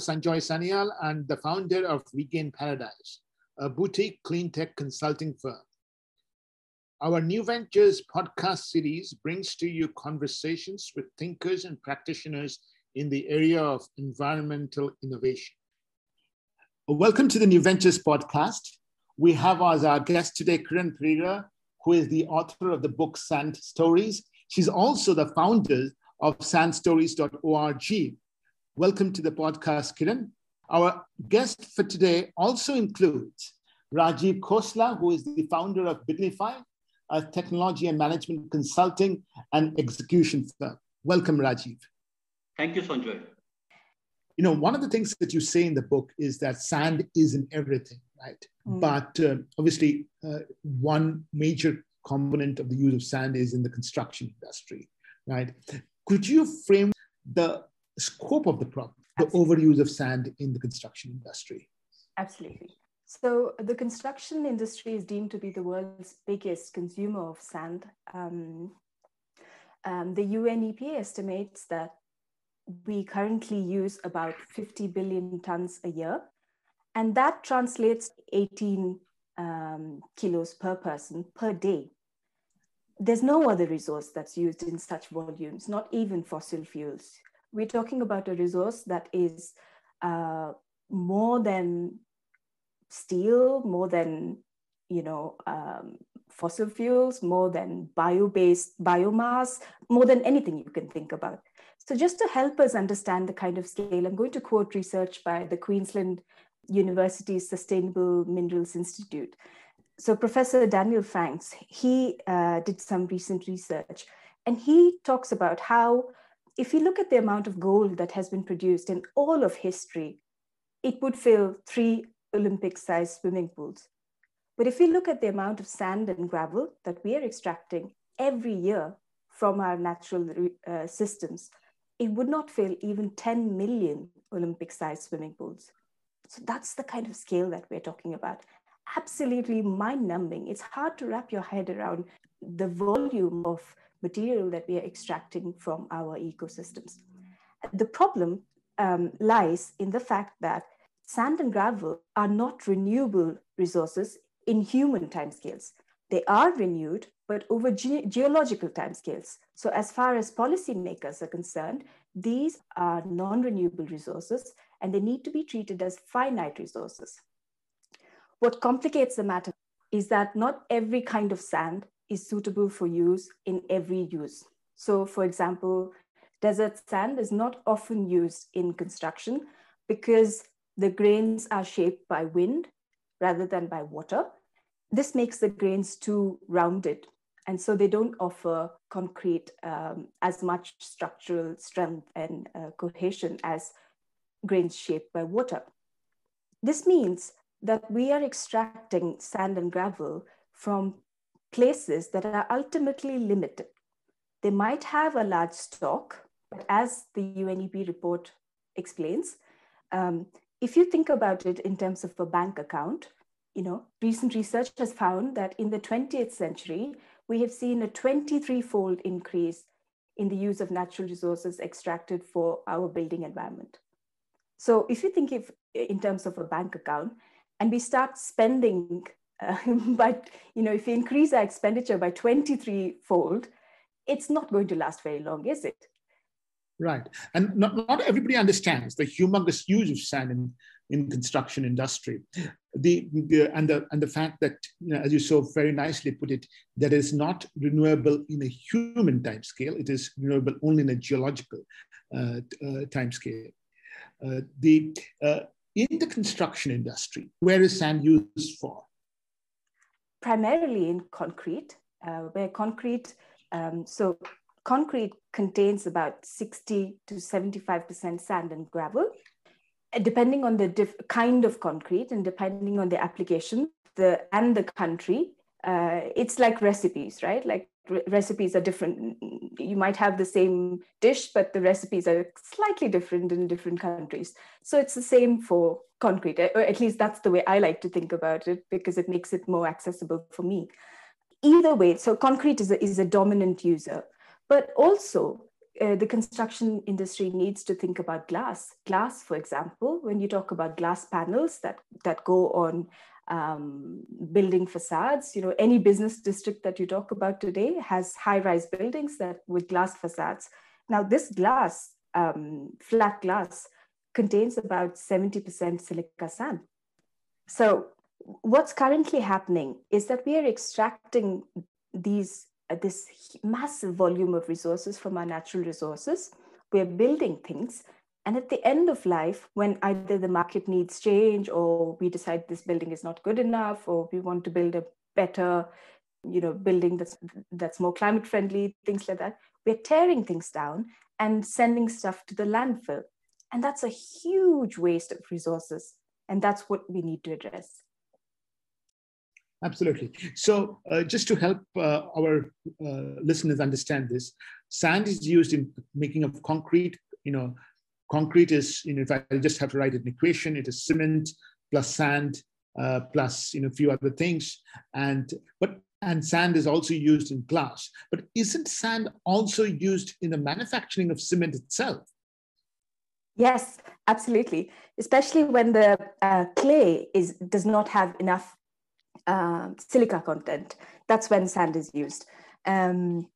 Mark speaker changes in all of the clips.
Speaker 1: Sanjoy Sanyal and the founder of Regain Paradise, a boutique clean tech consulting firm. Our New Ventures podcast series brings to you conversations with thinkers and practitioners in the area of environmental innovation. Welcome to the New Ventures podcast. We have as our guest today Kiran Pereira, who is the author of the book Sand Stories. She's also the founder of sandstories.org. Welcome to the podcast, Kiran. Our guest for today also includes Rajiv Khosla, who is the founder of Bignify, a technology and management consulting and execution firm. Welcome, Rajiv.
Speaker 2: Thank you, Sanjoy.
Speaker 1: You know, one of the things that you say in the book is that sand is in everything, right? Mm. But uh, obviously, uh, one major component of the use of sand is in the construction industry, right? Could you frame the scope of the problem, Absolutely. the overuse of sand in the construction industry?
Speaker 3: Absolutely. So the construction industry is deemed to be the world's biggest consumer of sand. Um, um, the UNEP estimates that we currently use about 50 billion tons a year, and that translates 18 um, kilos per person per day. There's no other resource that's used in such volumes, not even fossil fuels. We're talking about a resource that is uh, more than steel, more than you know um, fossil fuels, more than bio-based biomass, more than anything you can think about. So just to help us understand the kind of scale, I'm going to quote research by the Queensland University Sustainable Minerals Institute. So Professor Daniel Franks, he uh, did some recent research and he talks about how if you look at the amount of gold that has been produced in all of history, it would fill three Olympic sized swimming pools. But if we look at the amount of sand and gravel that we are extracting every year from our natural uh, systems, it would not fill even 10 million Olympic sized swimming pools. So that's the kind of scale that we're talking about. Absolutely mind numbing. It's hard to wrap your head around the volume of material that we are extracting from our ecosystems. The problem um, lies in the fact that sand and gravel are not renewable resources in human timescales. They are renewed, but over ge geological timescales. So as far as policymakers are concerned, these are non-renewable resources and they need to be treated as finite resources. What complicates the matter is that not every kind of sand is suitable for use in every use. So for example, desert sand is not often used in construction because the grains are shaped by wind rather than by water. This makes the grains too rounded. And so they don't offer concrete um, as much structural strength and uh, cohesion as grains shaped by water. This means that we are extracting sand and gravel from places that are ultimately limited. They might have a large stock, but as the UNEP report explains, um, if you think about it in terms of a bank account, you know, recent research has found that in the 20th century, we have seen a 23-fold increase in the use of natural resources extracted for our building environment. So if you think if in terms of a bank account, and we start spending, but you know, if we increase our expenditure by 23-fold, it's not going to last very long, is it?
Speaker 1: Right. And not, not everybody understands the humongous use of sand in, in construction industry. The, the, and, the, and the fact that, you know, as you so very nicely put it, that is not renewable in a human time scale. It is renewable only in a geological uh, uh, time scale. Uh, the, uh, in the construction industry, where is sand used for?
Speaker 3: Primarily in concrete, uh, where concrete, um, so concrete contains about 60 to 75% sand and gravel. Depending on the kind of concrete and depending on the application the, and the country, uh, it's like recipes, right? Like re recipes are different. You might have the same dish, but the recipes are slightly different in different countries. So it's the same for concrete, or at least that's the way I like to think about it because it makes it more accessible for me. Either way, so concrete is a, is a dominant user. But also, uh, the construction industry needs to think about glass. Glass, for example, when you talk about glass panels that, that go on um, building facades, you know, any business district that you talk about today has high-rise buildings that with glass facades. Now, this glass, um, flat glass, contains about 70% silica sand. So what's currently happening is that we are extracting these uh, this massive volume of resources from our natural resources. We're building things. And at the end of life, when either the market needs change or we decide this building is not good enough or we want to build a better you know building that's that's more climate friendly things like that we're tearing things down and sending stuff to the landfill and that's a huge waste of resources and that's what we need to address
Speaker 1: Absolutely. So, uh, just to help uh, our uh, listeners understand this, sand is used in making of concrete. You know, concrete is, you know, if I just have to write an equation, it is cement plus sand uh, plus, you know, a few other things. And but and sand is also used in glass. But isn't sand also used in the manufacturing of cement itself?
Speaker 3: Yes, absolutely. Especially when the uh, clay is does not have enough uh, silica content. That's when sand is used. Um,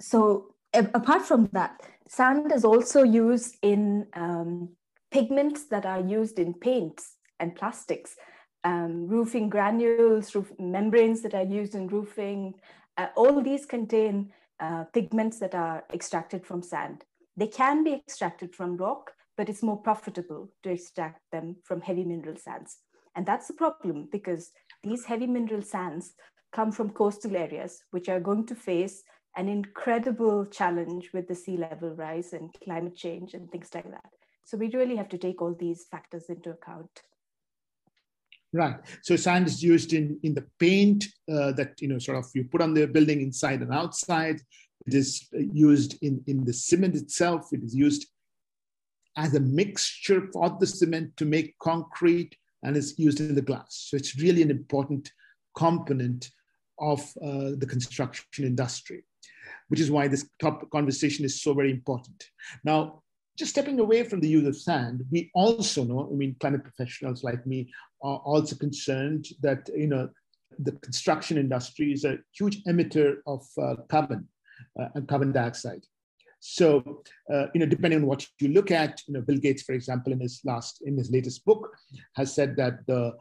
Speaker 3: so apart from that, sand is also used in um, pigments that are used in paints and plastics, um, roofing granules, roof membranes that are used in roofing. Uh, all these contain uh, pigments that are extracted from sand. They can be extracted from rock, but it's more profitable to extract them from heavy mineral sands. And that's the problem because these heavy mineral sands come from coastal areas, which are going to face an incredible challenge with the sea level rise and climate change and things like that. So we really have to take all these factors into account.
Speaker 1: Right. So sand is used in in the paint uh, that you know sort of you put on the building inside and outside. It is used in in the cement itself. It is used as a mixture for the cement to make concrete and is used in the glass. So it's really an important component of uh, the construction industry, which is why this top conversation is so very important. Now, just stepping away from the use of sand, we also know, I mean, climate professionals like me are also concerned that, you know, the construction industry is a huge emitter of uh, carbon uh, and carbon dioxide. So, uh, you know, depending on what you look at, you know, Bill Gates, for example, in his last, in his latest book, has said that the,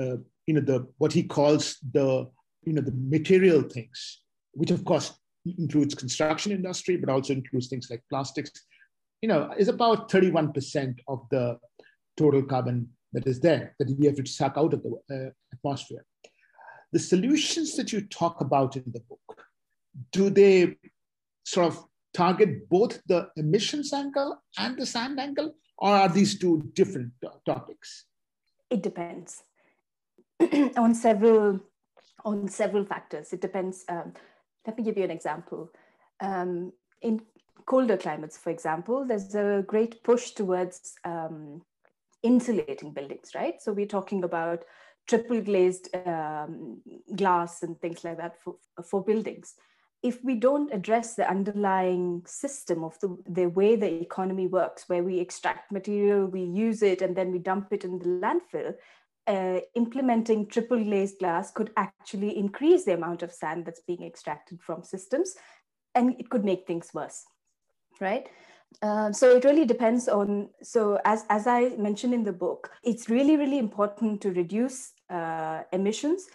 Speaker 1: uh, you know, the what he calls the, you know, the material things, which of course includes construction industry, but also includes things like plastics, you know, is about 31% of the total carbon that is there that we have to suck out of the uh, atmosphere. The solutions that you talk about in the book, do they sort of target both the emissions angle and the sand angle, or are these two different topics?
Speaker 3: It depends on several on several factors. It depends. Um, let me give you an example. Um, in colder climates, for example, there's a great push towards um, insulating buildings, right? So we're talking about triple glazed um, glass and things like that for, for buildings if we don't address the underlying system of the, the way the economy works, where we extract material, we use it, and then we dump it in the landfill, uh, implementing triple glazed glass could actually increase the amount of sand that's being extracted from systems, and it could make things worse, right? Uh, so it really depends on so as as i mentioned in the book it's really really important to reduce uh, emissions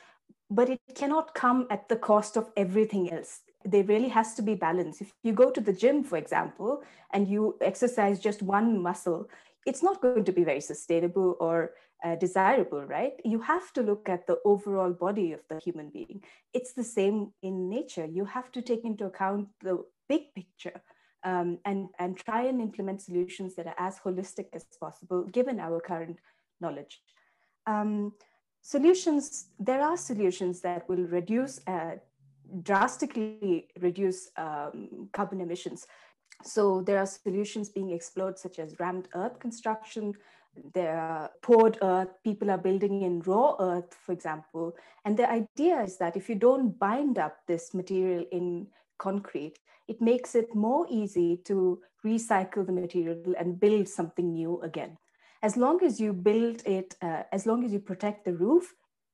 Speaker 3: but it cannot come at the cost of everything else there really has to be balance. If you go to the gym, for example, and you exercise just one muscle, it's not going to be very sustainable or uh, desirable, right? You have to look at the overall body of the human being. It's the same in nature. You have to take into account the big picture um, and, and try and implement solutions that are as holistic as possible, given our current knowledge. Um, solutions, there are solutions that will reduce uh, drastically reduce um, carbon emissions. So there are solutions being explored, such as rammed earth construction. There are poured earth. People are building in raw earth, for example. And the idea is that if you don't bind up this material in concrete, it makes it more easy to recycle the material and build something new again. As long as you build it, uh, as long as you protect the roof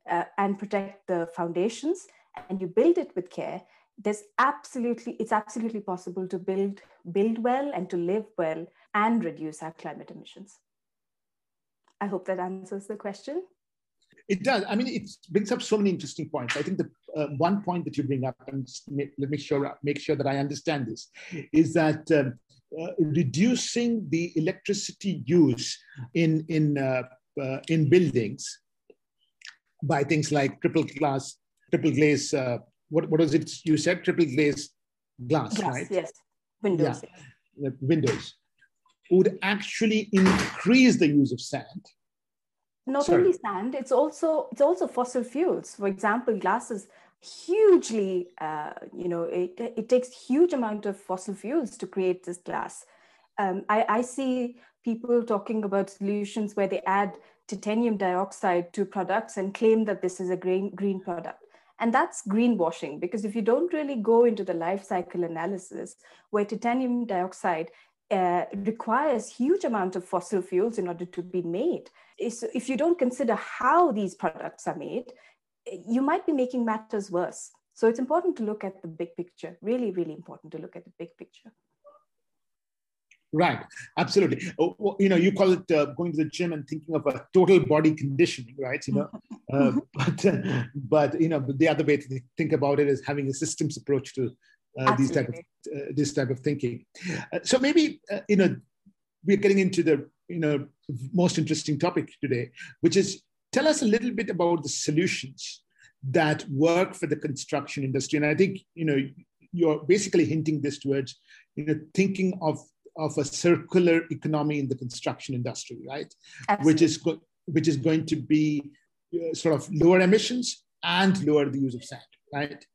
Speaker 3: uh, and protect the foundations and you build it with care, there's absolutely, it's absolutely possible to build, build well and to live well and reduce our climate emissions. I hope that answers the question.
Speaker 1: It does. I mean, it brings up so many interesting points. I think the uh, one point that you bring up, and let me sure make sure that I understand this, is that um, uh, reducing the electricity use in in uh, uh in buildings by things like triple glass, triple glaze. Uh, what what was it you said? Triple glaze glass, glass right?
Speaker 3: Yes, windows.
Speaker 1: Yeah. Windows would actually increase the use of sand.
Speaker 3: Not Sorry. only sand it's also it's also fossil fuels. For example glass is hugely uh, you know it, it takes huge amount of fossil fuels to create this glass. Um, I, I see people talking about solutions where they add titanium dioxide to products and claim that this is a green green product. And that's greenwashing because if you don't really go into the life cycle analysis where titanium dioxide uh, requires huge amount of fossil fuels in order to be made. So if you don't consider how these products are made, you might be making matters worse. So it's important to look at the big picture, really, really important to look at the big picture.
Speaker 1: Right, absolutely. Oh, you know, you call it uh, going to the gym and thinking of a total body conditioning, right? You know, uh, but uh, but you know, the other way to think about it is having a systems approach to uh, these type of uh, this type of thinking. Uh, so maybe you know we're getting into the you know most interesting topic today, which is tell us a little bit about the solutions that work for the construction industry. And I think you know you're basically hinting this towards you know thinking of of a circular economy in the construction industry, right? Absolutely. Which is which is going to be uh, sort of lower emissions and lower the use of sand, right?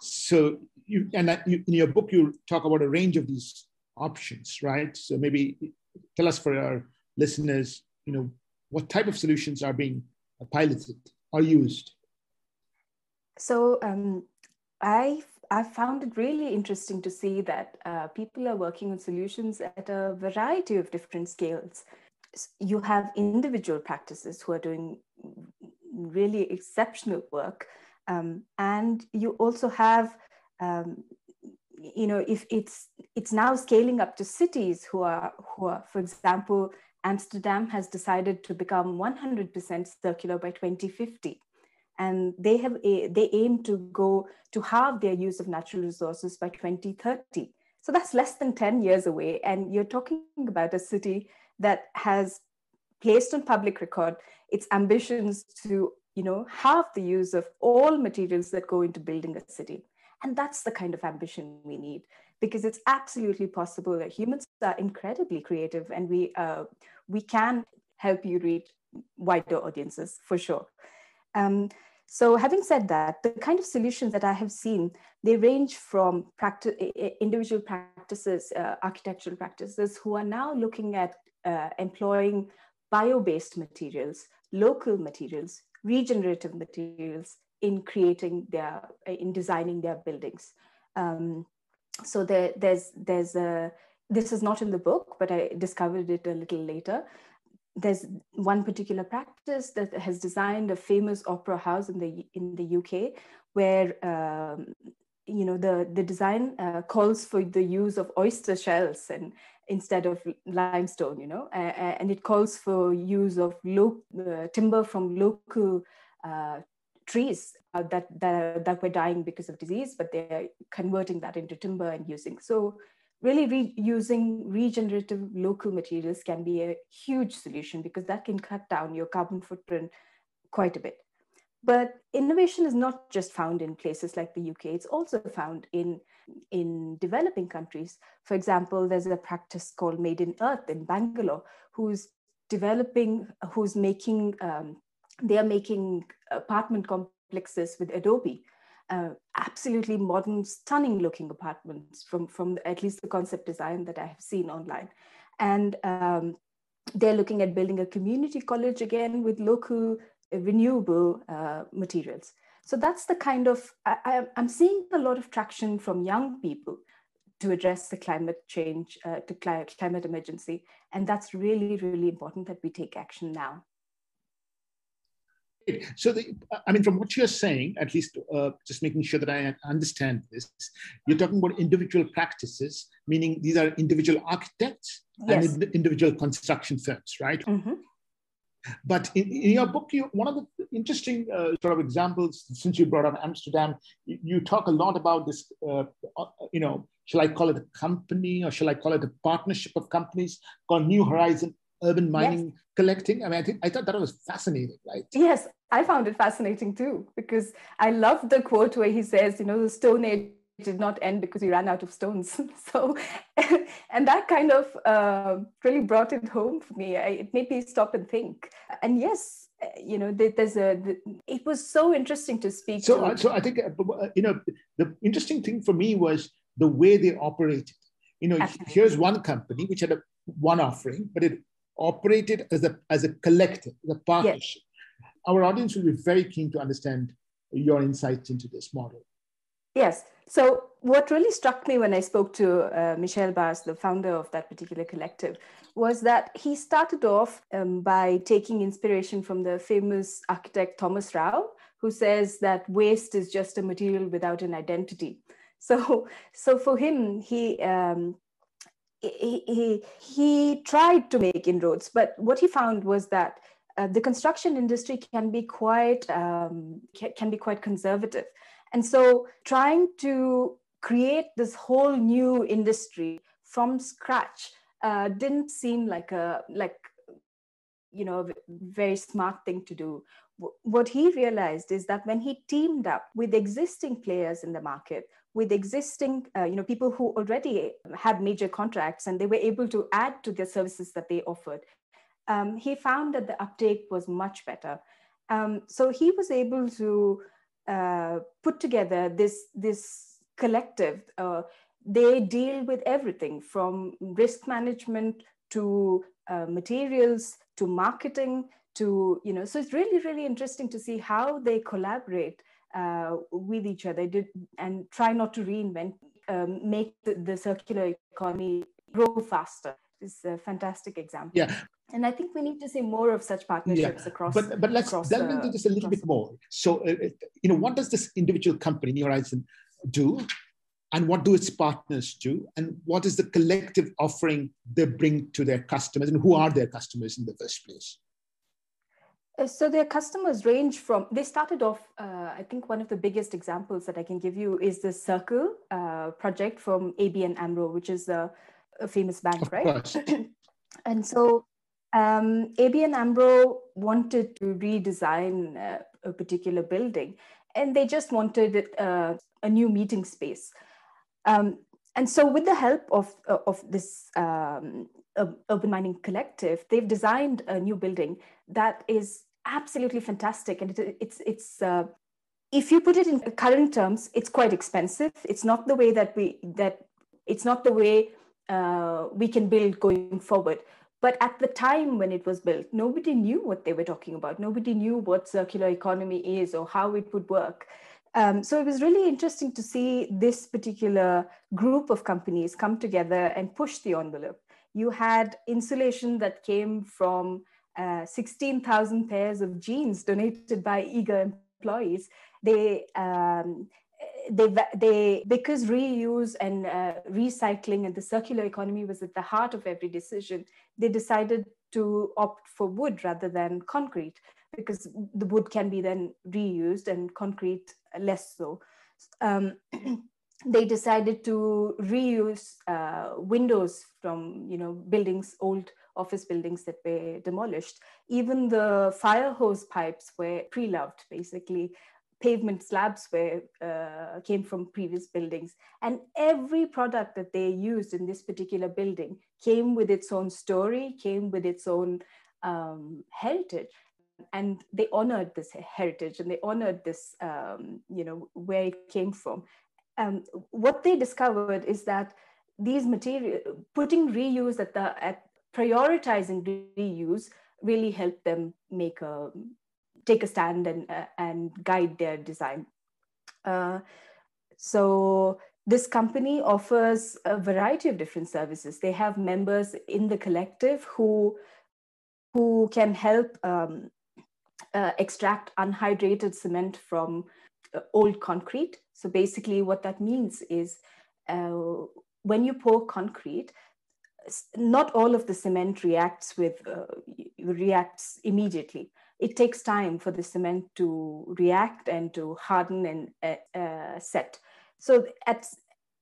Speaker 1: So you and you, in your book you talk about a range of these options, right? So maybe tell us for our listeners, you know, what type of solutions are being piloted or used.
Speaker 3: So um, I I found it really interesting to see that uh, people are working on solutions at a variety of different scales. You have individual practices who are doing really exceptional work, um, and you also have um, you know if it's it's now scaling up to cities who are who are for example amsterdam has decided to become 100% circular by 2050 and they have a, they aim to go to halve their use of natural resources by 2030 so that's less than 10 years away. And you're talking about a city that has placed on public record its ambitions to you know halve the use of all materials that go into building a city and that's the kind of ambition we need because it's absolutely possible that humans are incredibly creative and we, uh, we can help you reach wider audiences for sure. Um, so having said that, the kind of solutions that I have seen, they range from individual practices, uh, architectural practices who are now looking at uh, employing bio-based materials, local materials, regenerative materials, in creating their in designing their buildings. Um, so there, there's there's a this is not in the book but i discovered it a little later. There's one particular practice that has designed a famous opera house in the in the uk where um, you know the the design uh, calls for the use of oyster shells and instead of limestone you know uh, and it calls for use of uh, timber from local uh, trees uh, that, that, that were dying because of disease, but they're converting that into timber and using. So really re using regenerative local materials can be a huge solution because that can cut down your carbon footprint quite a bit. But innovation is not just found in places like the UK, it's also found in, in developing countries. For example, there's a practice called Made in Earth in Bangalore, who's developing, who's making um, they are making apartment complexes with Adobe. Uh, absolutely modern, stunning looking apartments from, from at least the concept design that I have seen online. And um, they're looking at building a community college again with local renewable uh, materials. So that's the kind of, I, am seeing a lot of traction from young people to address the climate change, uh, to cli- climate emergency. And that's really, really important that we take action now.
Speaker 1: So, the, I mean, from what you're saying, at least uh, just making sure that I understand this, you're talking about individual practices, meaning these are individual architects yes. and individual construction firms, right? Mm-hmm. But in, in, your book, you, one of the interesting uh, sort of examples, since you brought up Amsterdam, you, you talk a lot about this, uh, uh, you know, shall I call it a company or shall I call it a partnership of companies called New Horizon Urban Mining yes. Collecting? I mean, I, think, I thought that was fascinating, right?
Speaker 3: Yes, I found it fascinating too, because I love the quote where he says, you know, the Stone Age did not end because we ran out of stones. so, and that kind of uh, really brought it home for me. I, it made me stop and think. And yes, you know, there's a. It was so interesting to speak.
Speaker 1: So,
Speaker 3: to.
Speaker 1: Uh, so I think uh, you know the interesting thing for me was the way they operated. You know, Absolutely. here's one company which had a one offering, but it operated as a as a collective, as a partnership. Yes. Our audience will be very keen to understand your insights into this model.
Speaker 3: Yes. So, what really struck me when I spoke to uh, Michel Baars, the founder of that particular collective, was that he started off um, by taking inspiration from the famous architect Thomas Rau, who says that waste is just a material without an identity. So, so for him, he um, he, he, he tried to make inroads, but what he found was that uh, the construction industry can be quite um, can be quite conservative and so trying to create this whole new industry from scratch uh, didn't seem like a like you know very smart thing to do. What he realized is that when he teamed up with existing players in the market with existing uh, you know people who already had major contracts and they were able to add to the services that they offered um, he found that the uptake was much better. Um, so he was able to uh, put together this this collective. Uh, they deal with everything from risk management to uh, materials to marketing to you know. So it's really really interesting to see how they collaborate uh, with each other did, and try not to reinvent, um, make the, the circular economy grow faster. It's a fantastic example.
Speaker 1: Yeah,
Speaker 3: and I think we need to see more of such partnerships
Speaker 1: yeah.
Speaker 3: across.
Speaker 1: But but let's delve into this a little bit more. So uh, uh, you know, what does this individual company, New Horizon, do, and what do its partners do, and what is the collective offering they bring to their customers, and who are their customers in the first place?
Speaker 3: Uh, so their customers range from they started off uh, i think one of the biggest examples that i can give you is the circle uh, project from abn amro which is a, a famous bank
Speaker 1: of
Speaker 3: right and so um, ABN AMRO wanted to redesign uh, a particular building, and they just wanted uh, a new meeting space. Um, and so, with the help of, uh, of this um, urban mining collective, they've designed a new building that is absolutely fantastic, and it, it's it's. Uh, if you put it in current terms, it's quite expensive. It's not the way that we that it's not the way uh, we can build going forward but at the time when it was built, nobody knew what they were talking about. Nobody knew what circular economy is or how it would work. Um, so it was really interesting to see this particular group of companies come together and push the envelope. You had insulation that came from uh, 16,000 pairs of jeans donated by eager employees. They um, they, they because reuse and uh, recycling and the circular economy was at the heart of every decision they decided to opt for wood rather than concrete because the wood can be then reused and concrete less so. Um, they decided to reuse uh, windows from you know buildings old office buildings that were demolished. Even the fire hose pipes were pre-loved basically pavement slabs were uh, came from previous buildings. And every product that they used in this particular building came with its own story came with its own um, heritage. And they honored this heritage and they honored this um, you know where it came from. Um, what they discovered is that these material putting reuse at the at prioritizing reuse really helped them make a take a stand and, uh, and guide their design. Uh, so this company offers a variety of different services. They have members in the collective who, who can help um, uh, extract unhydrated cement from uh, old concrete. So basically, what that means is uh, when you pour concrete, not all of the cement reacts with uh, reacts immediately. It takes time for the cement to react and to harden and uh, uh, set. So at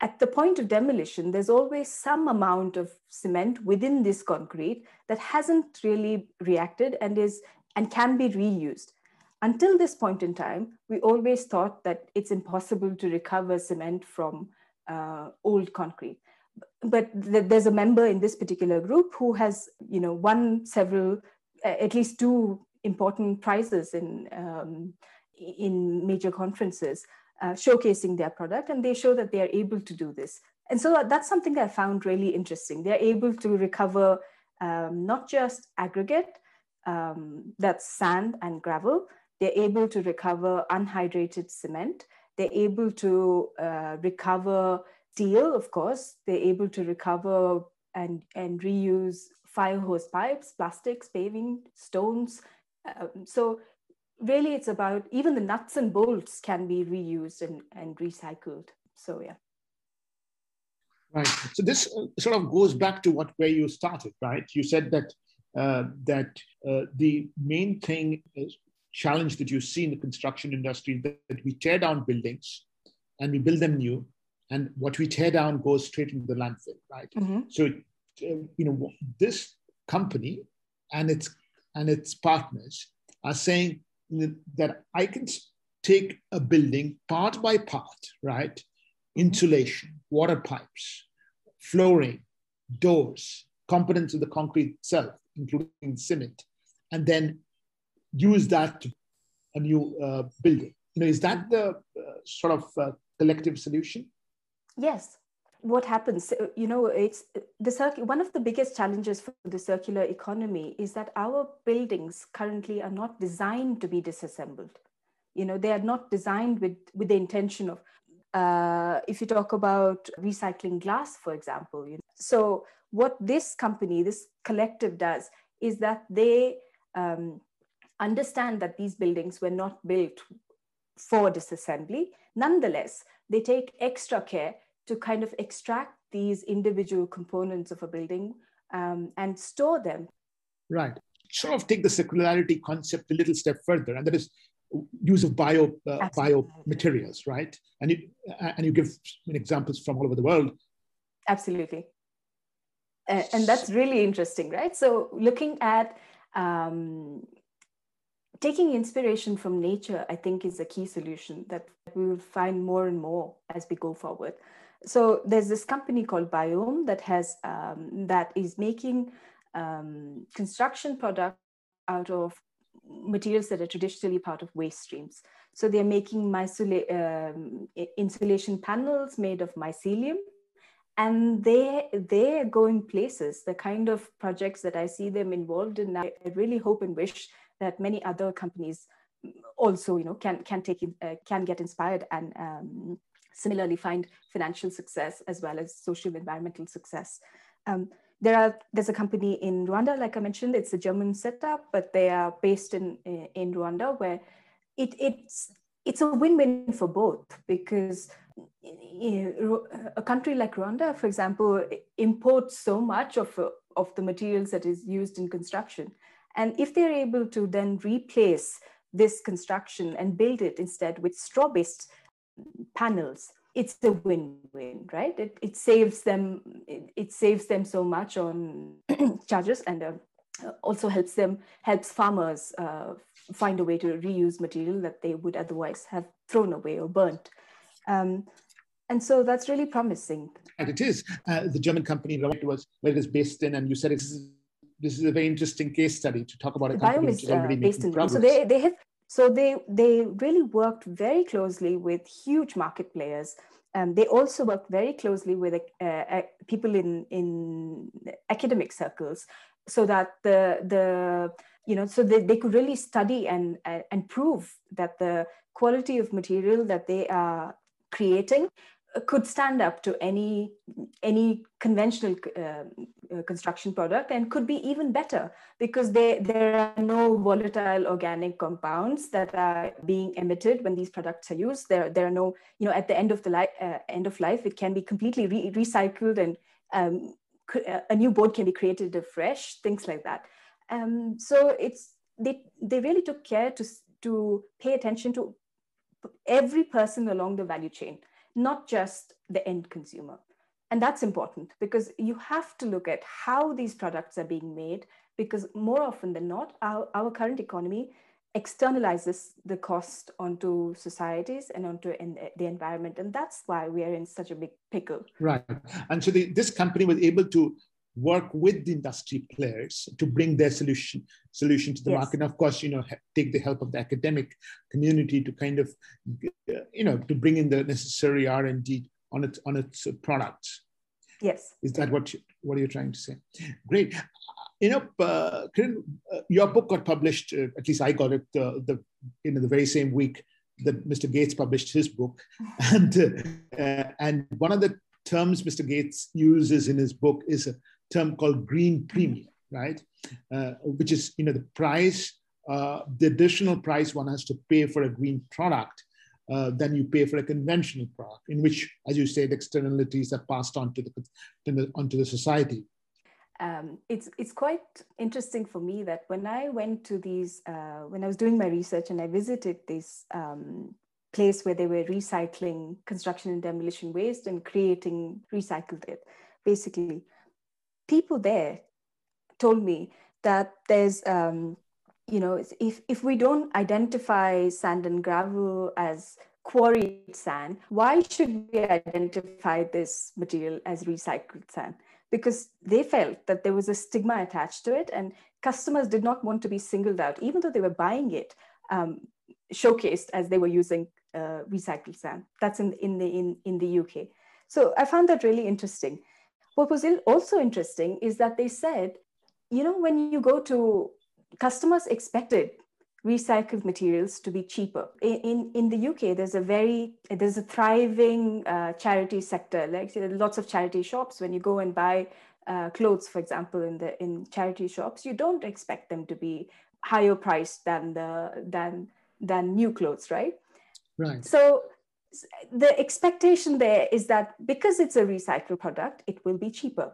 Speaker 3: at the point of demolition, there's always some amount of cement within this concrete that hasn't really reacted and is and can be reused. Until this point in time, we always thought that it's impossible to recover cement from uh, old concrete but there's a member in this particular group who has you know won several at least two important prizes in um, in major conferences uh, showcasing their product and they show that they are able to do this. And so that's something i found really interesting. They're able to recover um, not just aggregate um, that's sand and gravel. They're able to recover unhydrated cement. They're able to uh, recover steel, of course, they're able to recover and, and reuse fire hose pipes, plastics, paving, stones. Um, so really it's about even the nuts and bolts can be reused and, and recycled. So yeah.
Speaker 1: Right. So this uh, sort of goes back to what where you started, right? You said that uh, that uh, the main thing is challenge that you see in the construction industry that, that we tear down buildings and we build them new and what we tear down goes straight into the landfill, right? Mm-hmm. So, uh, you know, this company and its and its partners are saying that I can take a building part by part, right? Mm-hmm. Insulation, water pipes, flooring, doors, components of the concrete itself, including cement, and then use that to a new uh, building. You know, is that the uh, sort of uh, collective solution?
Speaker 3: Yes. What happens, you know, it's the circuit. One of the biggest challenges for the circular economy is that our buildings currently are not designed to be disassembled. You know, they are not designed with with the intention of. Uh, if you talk about recycling glass, for example, you know, so what this company, this collective does is that they um, understand that these buildings were not built for disassembly. Nonetheless, they take extra care to kind of extract these individual components of a building um, and store them.
Speaker 1: Right. Sort of take the circularity concept a little step further, and that is use of bio uh, bio materials, right? And you and you give examples from all over the world.
Speaker 3: Absolutely, uh, and that's really interesting, right? So looking at um, taking inspiration from nature, I think, is a key solution that we will find more and more as we go forward. So there's this company called Biohm that has um, that is making um, construction products out of materials that are traditionally part of waste streams. So they're making mycel- um, insulation panels made of mycelium, and they they're going places. The kind of projects that I see them involved in, I really hope and wish that many other companies also, you know, can can take uh, can get inspired and um, similarly find financial success as well as social environmental success. Um, there are there's a company in Rwanda, like I mentioned, it's a German setup, but they are based in in Rwanda, where it it's it's a win-win for both because a country like Rwanda, for example, imports so much of of the materials that is used in construction, and if they're able to then replace this construction and build it instead with straw-based panels. It's a win-win right? It, it saves them it, it saves them so much on charges and uh, also helps them helps farmers uh, find a way to reuse material that they would otherwise have thrown away or burnt. Um, and so that's really promising.
Speaker 1: And it is uh, the german company was where it is based in and you said it's this is a very interesting case study to talk about a company which is already uh, based in progress.
Speaker 3: so they, they have so they, they really worked very closely with huge market players. Um, they also worked very closely with uh, uh, people in, in academic circles so that the, the you know, so they, they could really study and, and prove that the quality of material that they are creating could stand up to any any conventional uh, uh, construction product and could be even better because they, there are no volatile organic compounds that are being emitted when these products are used. There there are no you know at the end of the life uh, end of life it can be completely re- recycled and um, a new board can be created afresh things like that. Um, so it's they they really took care to to pay attention to every person along the value chain not just the end consumer. And that's important because you have to look at how these products are being made, because more often than not, our, our current economy externalizes the cost onto societies and onto the environment. And that's why we are in such a big pickle.
Speaker 1: Right. And so the, this company was able to work with the industry players to bring their solution solution to the yes. market. And of course you know take the help of the academic community to kind of you know to bring in the necessary r&d on its on its products.
Speaker 3: Yes.
Speaker 1: Is that what you, what are you trying to say? Great. You know uh, uh, your book got published uh, at least i got it uh, the you know the very same week that mr gates published his book. And uh, and one of the terms mr gates uses in his book is a term called green premium, right? Uh, which is you know the price, uh, the additional price one has to pay for a green product uh, than you pay for a conventional product, in which, as you said, externalities are passed on to the, to the onto the society.
Speaker 3: Um, it's it's quite interesting for me that when I went to these, uh, when I was doing my research and I visited this um, place where they were recycling construction and demolition waste and creating recycled it, basically people there told me that there's um, you know if if we don't identify sand and gravel as quarried sand why should we identify this material as recycled sand? Because they felt that there was a stigma attached to it and customers did not want to be singled out even though they were buying it um, showcased as they were using uh, recycled sand. That's in in the in, in the uk so i found that really interesting what was also interesting is that they said, you know, when you go to customers expected recycled materials to be cheaper. In, in, the UK, there's a very, there's a thriving uh, charity sector, like lots of charity shops. When you go and buy uh, clothes, for example, in the in charity shops, you don't expect them to be higher priced than the than than new clothes, right?
Speaker 1: Right.
Speaker 3: So the expectation there is that because it's a recycled product, it will be cheaper.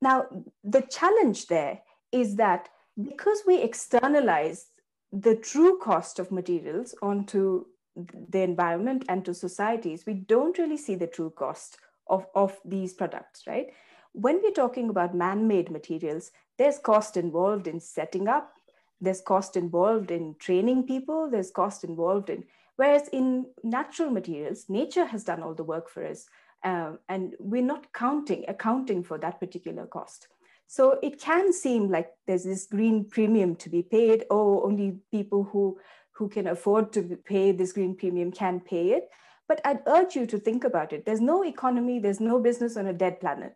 Speaker 3: Now, the challenge there is that because we externalize the true cost of materials onto the environment and to societies, we don't really see the true cost of, of these products, right? When we're talking about man made materials, there's cost involved in setting up, there's cost involved in training people, there's cost involved in Whereas in natural materials, nature has done all the work for us. Um, and we're not counting, accounting for that particular cost. So it can seem like there's this green premium to be paid. Oh, only people who, who can afford to pay this green premium can pay it. But I'd urge you to think about it. There's no economy, there's no business on a dead planet.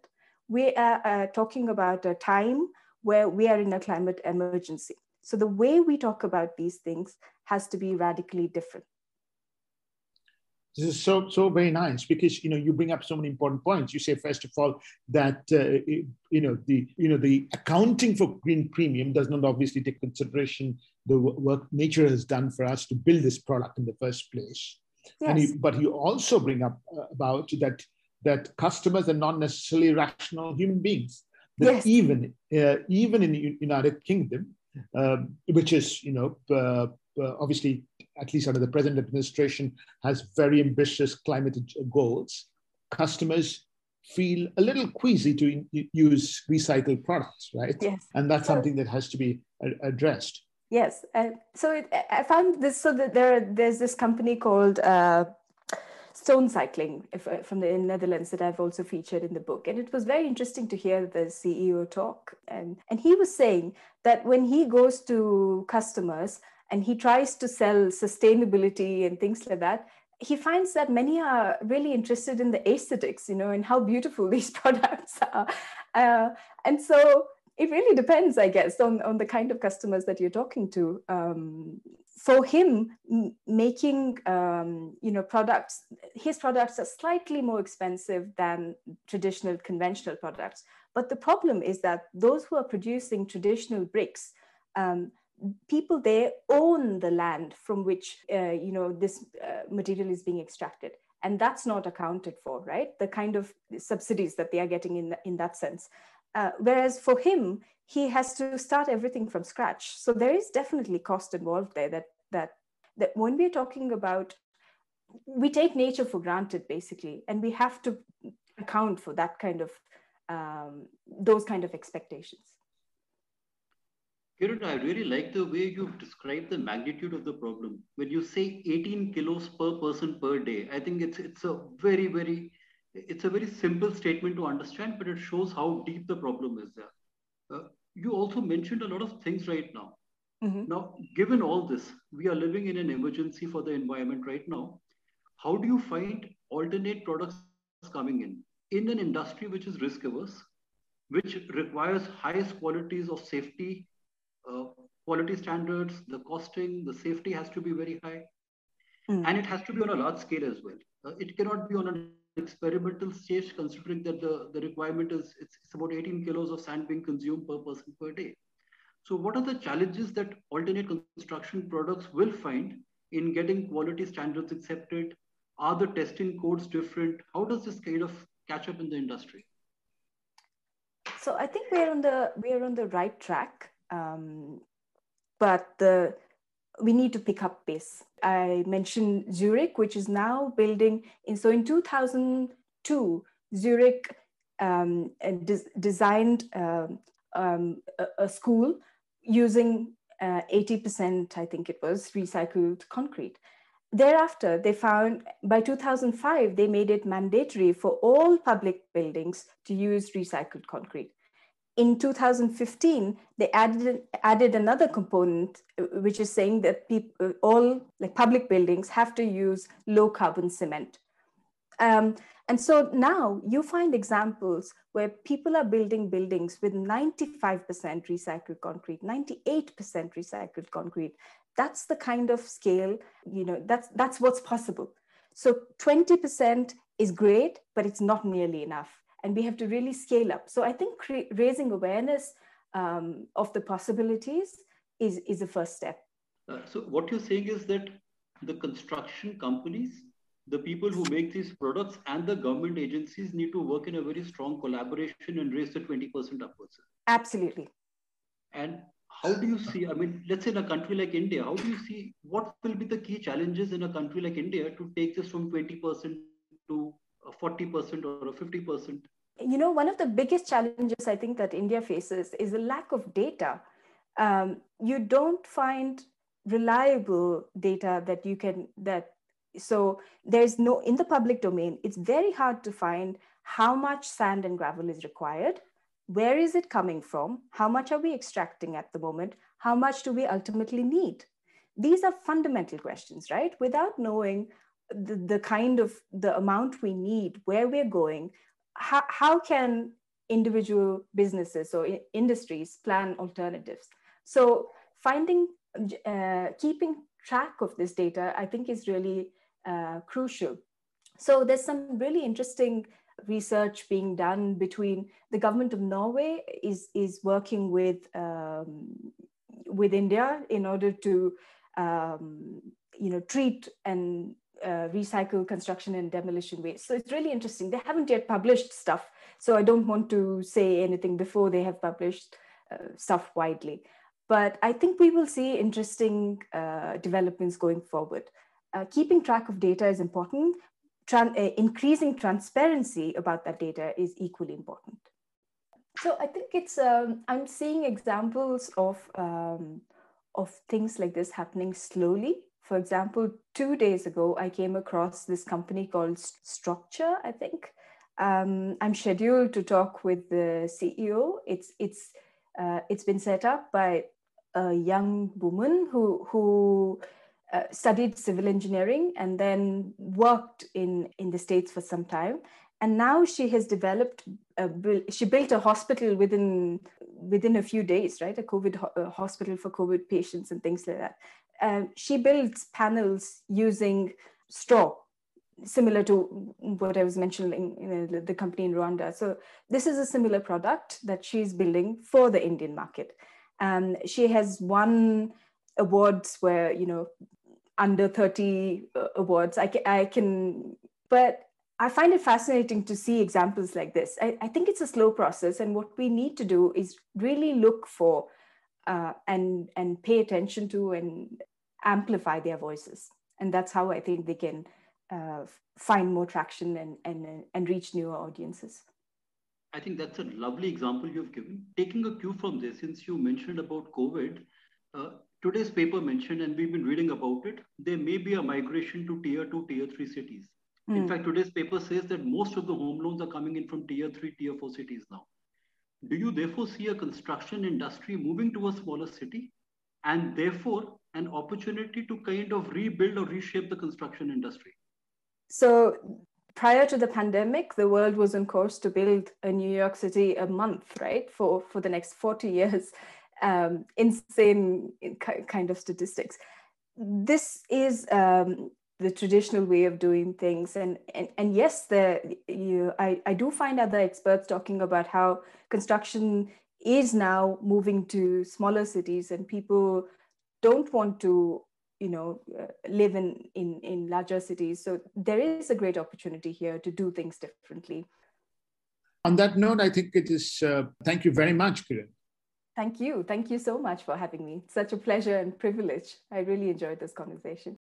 Speaker 3: We are uh, talking about a time where we are in a climate emergency. So the way we talk about these things has to be radically different
Speaker 1: this is so so very nice because you know you bring up so many important points you say first of all that uh, you know the you know the accounting for green premium does not obviously take consideration the work nature has done for us to build this product in the first place yes. and you, but you also bring up uh, about that that customers are not necessarily rational human beings that yes. even uh, even in the united kingdom um, which is you know uh, uh, obviously, at least under the present administration, has very ambitious climate goals, customers feel a little queasy to use recycled products, right?
Speaker 3: Yes.
Speaker 1: And that's something that has to be addressed.
Speaker 3: Yes. Uh, so it, I found this, so that there, there's this company called uh, Stone Cycling if, uh, from the Netherlands that I've also featured in the book. And it was very interesting to hear the CEO talk. And, and he was saying that when he goes to customers, and he tries to sell sustainability and things like that he finds that many are really interested in the aesthetics you know and how beautiful these products are uh, and so it really depends, I guess, on, on the kind of customers that you're talking to. Um, for him, making um, you know products, his products are slightly more expensive than traditional conventional products. But the problem is that those who are producing traditional bricks, um, people there own the land from which uh, you know this uh, material is being extracted and that's not accounted for right the kind of subsidies that they are getting in, in that sense uh, whereas for him, he has to start everything from scratch. So there is definitely cost involved there that that that when we're talking about we take nature for granted basically, and we have to account for that kind of um, those kind of expectations.
Speaker 2: Kiran, I really like the way you've described the magnitude of the problem. When you say 18 kilos per person per day, I think it's it's a very, very it's a very simple statement to understand, but it shows how deep the problem is there. Uh, you also mentioned a lot of things right now. Mm-hmm. Now, given all this, we are living in an emergency for the environment right now. How do you find alternate products coming in in an industry which is risk averse, which requires highest qualities of safety, quality standards, the costing, the safety has to be very high, mm-hmm. and it has to be on a large scale as well. Uh, it cannot be on an experimental stage, considering that the, the requirement is it's, it's about 18 kilos of sand being consumed per person per day. So what are the challenges that alternate construction products will find in getting quality standards accepted? Are the testing codes different? How does this kind of catch up in the industry?
Speaker 3: So I think we're on the we're on the right track, um, but the we need to pick up pace. I mentioned Zurich, which is now building. In, so in 2002, Zurich um, des- designed um, um, a, a, school using uh, 80%, I think it was, recycled concrete. Thereafter, they found by 2005, they made it mandatory for all public buildings to use recycled concrete in 2015 they added added another component uh, which is saying that uh, all like public buildings have to use low carbon cement. Um, and so now you find examples where people are building buildings with 95% recycled concrete 98% recycled concrete. That's the kind of scale you know that's that's what's possible. So 20% is great but it's not nearly enough and we have to really scale up. So I think cre- raising awareness um, of the possibilities is, is the first step.
Speaker 2: Uh, so what you're saying is that the construction companies, the people who make these products and the government agencies need to work in a very strong collaboration and raise the 20% upwards.
Speaker 3: Absolutely.
Speaker 2: And how do you see, I mean, let's say in a country like India, how do you see what will be the key challenges in a country like India to take this from 20% to 40% or 50%?
Speaker 3: You know, one of the biggest challenges I think that India faces is the lack of data. Um, you don't find reliable data that you can that so there's no in the public domain it's very hard to find how much sand and gravel is required where is it coming from how much are we extracting at the moment how much do we ultimately need these are fundamental questions right without knowing the, the kind of the amount we need where we're going how, how can individual businesses or industries plan alternatives? So finding, uh, keeping track of this data, I think is really uh, crucial. So there's some really interesting research being done between the government of Norway is, is working with, um, with India in order to um, you know, treat and uh, recycle construction and demolition waste. So it's really interesting. They haven't yet published stuff, so I don't want to say anything before they have published uh, stuff widely. But I think we will see interesting uh, developments going forward. Uh, keeping track of data is important. Tran uh, increasing transparency about that data is equally important. So I think it's um, I'm seeing examples of um, of things like this happening slowly for example, two days ago, I came across this company called Strawcture, I think. Um, I'm scheduled to talk with the CEO. It's, it's, uh, it's been set up by a young woman who, who uh, studied civil engineering and then worked in, in the States for some time. and now she has developed a, she built a hospital within within a few days right a covid ho- hospital for covid patients and things like that uh, she builds panels using straw similar to what i was mentioning in the, the company in rwanda. So this is a similar product that she's building for the indian market. Um, she has won awards where you know under 30 uh, awards. I can, I can but I find it fascinating to see examples like this. I, I, think it's a slow process, and what we need to do is really look for uh, and and pay attention to and amplify their voices, and that's how I think they can uh, find more traction and and and reach newer audiences.
Speaker 2: I think that's a lovely example you've given. Taking a cue from this, since you mentioned about COVID, uh, today's paper mentioned, and we've been reading about it, there may be a migration to tier two, tier three cities Mm. In hmm. fact, today's paper says that most of the home loans are coming in from tier three, tier four cities now. Do you therefore see a construction industry moving to a smaller city and therefore an opportunity to kind of rebuild or reshape the construction industry?
Speaker 3: So, prior to the pandemic, the world was on course to build a New York City a month, right? For, for the next 40 years. Um, insane kind of statistics. This is um, the traditional way of doing things. And and, and yes the you I, I do find other experts talking about how construction is now moving to smaller cities and people don't want to you know uh, live in, in in larger cities. So there is a great opportunity here to do things differently.
Speaker 1: On that note i think it is uh, thank you very much kiran.
Speaker 3: Thank you. Thank you so much for having me. Such a pleasure and privilege. I really enjoyed this conversation